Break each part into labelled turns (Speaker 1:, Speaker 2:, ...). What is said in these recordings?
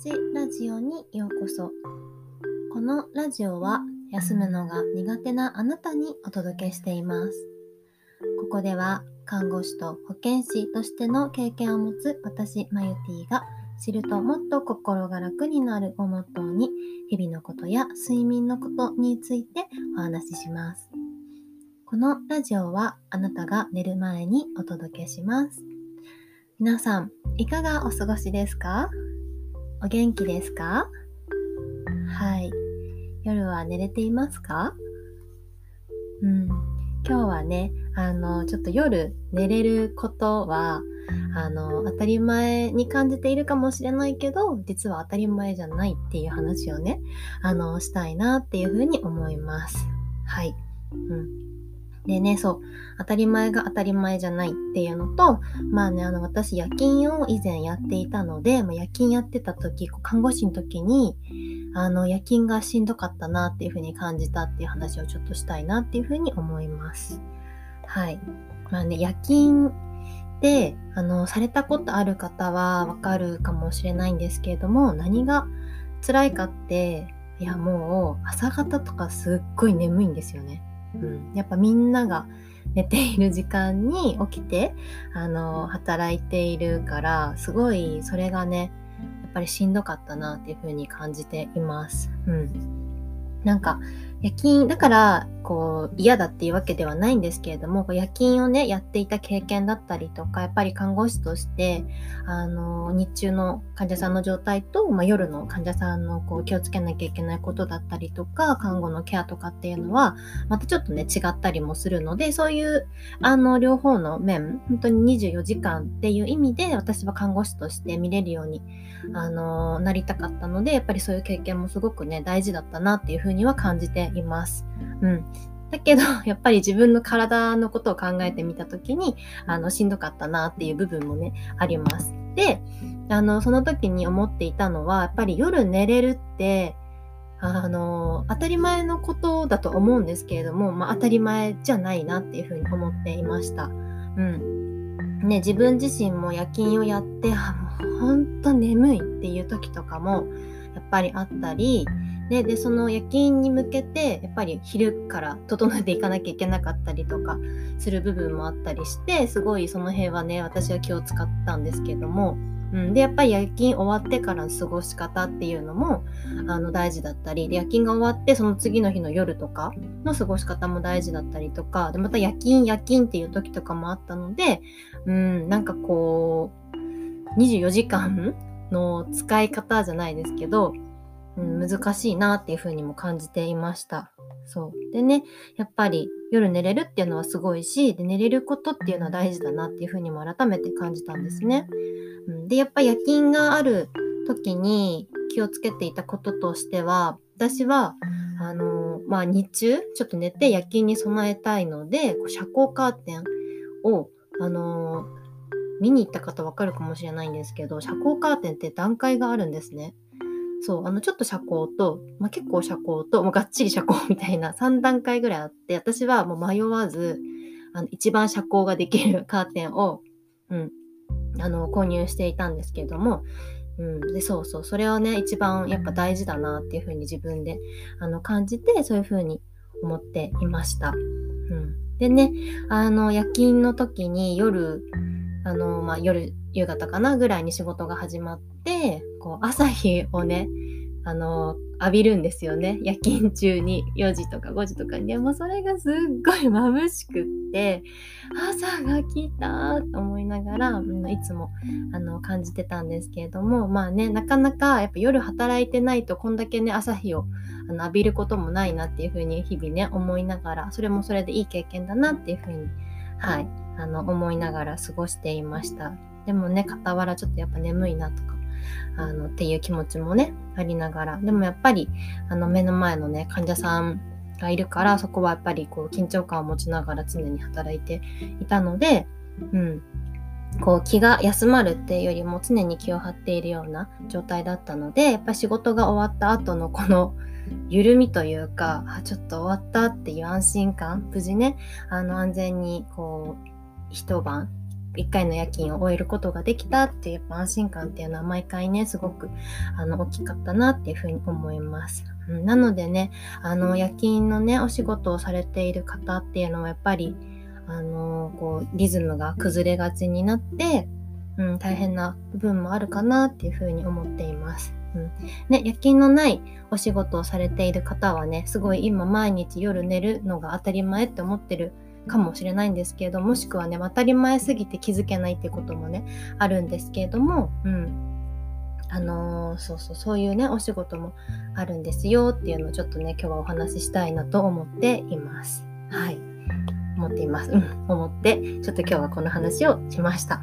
Speaker 1: ちラジオにようこそこのラジオは休むのが苦手なあなたにお届けしています。ここでは看護師と保健師としての経験を持つ私マユティが知るともっと心が楽になるをモットーに日々のことや睡眠のことについてお話しします。このラジオはあなたが寝る前にお届けします。皆さんいかがお過ごしですか？お元気ですか？はい。夜は寝れていますか？うん。今日はね、あの、ちょっと夜寝れることは、あの、当たり前に感じているかもしれないけど、実は当たり前じゃないっていう話をね、あの、したいなっていうふうに思います。はい。うん。でね、そう、当たり前が当たり前じゃないっていうのと、まあね、あの、私夜勤を以前やっていたので、まあ、夜勤やってた時、看護師の時に、あの、夜勤がしんどかったなっていうふうに感じたっていう話をちょっとしたいなっていうふうに思います。はい。まあね、夜勤で、あの、されたことある方はわかるかもしれないんですけれども、何が辛いかって、いやもう朝方とかすっごい眠いんですよね。うん、やっぱみんなが寝ている時間に起きてあの働いているからすごいそれがねやっぱりしんどかったなっていう風に感じています。うん、なんか夜勤、だから、こう、嫌だっていうわけではないんですけれども、夜勤をね、やっていた経験だったりとか、やっぱり看護師として、あの、日中の患者さんの状態と、まあ、夜の患者さんのこう気をつけなきゃいけないことだったりとか、看護のケアとかっていうのは、またちょっとね、違ったりもするので、そういう、あの、両方の面、本当に24時間っていう意味で、私は看護師として見れるように、あの、なりたかったので、やっぱりそういう経験もすごくね、大事だったなっていうふうには感じています。うん。だけど、やっぱり自分の体のことを考えてみたときに、あの、しんどかったなっていう部分もね、あります。で、あの、その時に思っていたのは、やっぱり夜寝れるって、あの、当たり前のことだと思うんですけれども、まあ、当たり前じゃないなっていうふうに思っていました。うん。ね、自分自身も夜勤をやって、あ、もうほんと眠いっていう時とかも、やっぱりあったり、ね、でその夜勤に向けてやっぱり昼から整えていかなきゃいけなかったりとかする部分もあったりしてすごいその辺はね私は気を使ったんですけども、うん、でやっぱり夜勤終わってからの過ごし方っていうのもあの大事だったりで夜勤が終わってその次の日の夜とかの過ごし方も大事だったりとかでまた夜勤夜勤っていう時とかもあったので、うん、なんかこう24時間の使い方じゃないですけどうん、難しいなっていう風にも感じていました。そう。でね、やっぱり夜寝れるっていうのはすごいし、で寝れることっていうのは大事だなっていう風にも改めて感じたんですね。うん、で、やっぱ夜勤がある時に気をつけていたこととしては、私は、あのー、まあ、日中ちょっと寝て夜勤に備えたいので、こう遮光カーテンを、あのー、見に行った方わかるかもしれないんですけど、遮光カーテンって段階があるんですね。そう、あの、ちょっと遮光と、まあ、結構遮光と、もうがっちり遮光みたいな3段階ぐらいあって、私はもう迷わず、あの、一番遮光ができるカーテンを、うん、あの、購入していたんですけれども、うん、で、そうそう、それはね、一番やっぱ大事だなっていうふうに自分で、あの、感じて、そういうふうに思っていました。うん。でね、あの、夜勤の時に夜、あの、まあ、夜、夕方かなぐらいに仕事が始まって、こう、朝日をね、あの、浴びるんですよね。夜勤中に4時とか5時とかに。でもそれがすっごい眩しくって、朝が来たと思いながら、いつもあの感じてたんですけれども、まあね、なかなかやっぱ夜働いてないとこんだけね、朝日をあの浴びることもないなっていうふうに日々ね、思いながら、それもそれでいい経験だなっていうふうに、はい、あの思いながら過ごしていました。でもね、傍らちょっとやっぱ眠いなとかあのっていう気持ちもねありながらでもやっぱりあの目の前のね患者さんがいるからそこはやっぱりこう緊張感を持ちながら常に働いていたので、うん、こう気が休まるっていうよりも常に気を張っているような状態だったのでやっぱ仕事が終わった後のこの緩みというかあちょっと終わったっていう安心感無事ねあの安全にこう一晩1回の夜勤を終えることができたっていう安心感っていうのは毎回ね、すごくあの大きかったなっていうふうに思います。うん、なのでね、あの夜勤のね、お仕事をされている方っていうのはやっぱり、あのこうリズムが崩れがちになって、うん、大変な部分もあるかなっていうふうに思っています。うん、ね、夜勤のないお仕事をされている方はね、すごい今毎日夜寝るのが当たり前って思ってるかもしれないんですけれどもしくはね当たり前すぎて気づけないってこともねあるんですけれどもうん。あのー、そうそうそういうねお仕事もあるんですよっていうのをちょっとね今日はお話ししたいなと思っています。はい。思っています。うん。思ってちょっと今日はこの話をしました。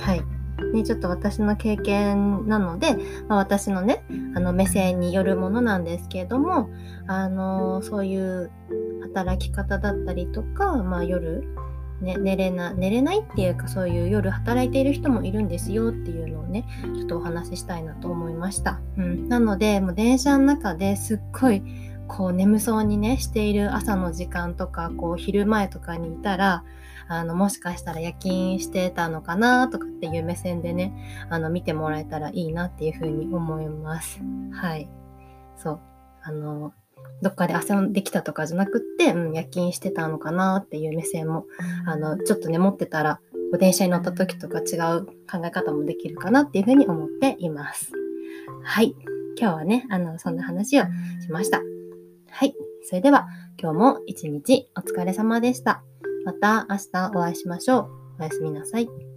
Speaker 1: はい。ね、ちょっと私の経験なので、まあ、私のね、あの目線によるものなんですけれども、あのそういう働き方だったりとか、まあ、夜、ね、寝れな寝れないっていうかそういう夜働いている人もいるんですよっていうのをねちょっとお話ししたいなと思いました、うん、なのでもう電車の中ですっごいこう眠そうにねしている朝の時間とかこう昼前とかにいたらあのもしかしたら夜勤してたのかなとかっていう目線でねあの見てもらえたらいいなっていうふうに思いますはいそうあのどっかで遊んできたとかじゃなくって、うん、夜勤してたのかなっていう目線も、あの、ちょっとね、持ってたら、電車に乗った時とか違う考え方もできるかなっていうふうに思っています。はい。今日はね、あの、そんな話をしました。はい。それでは、今日も一日お疲れ様でした。また明日お会いしましょう。おやすみなさい。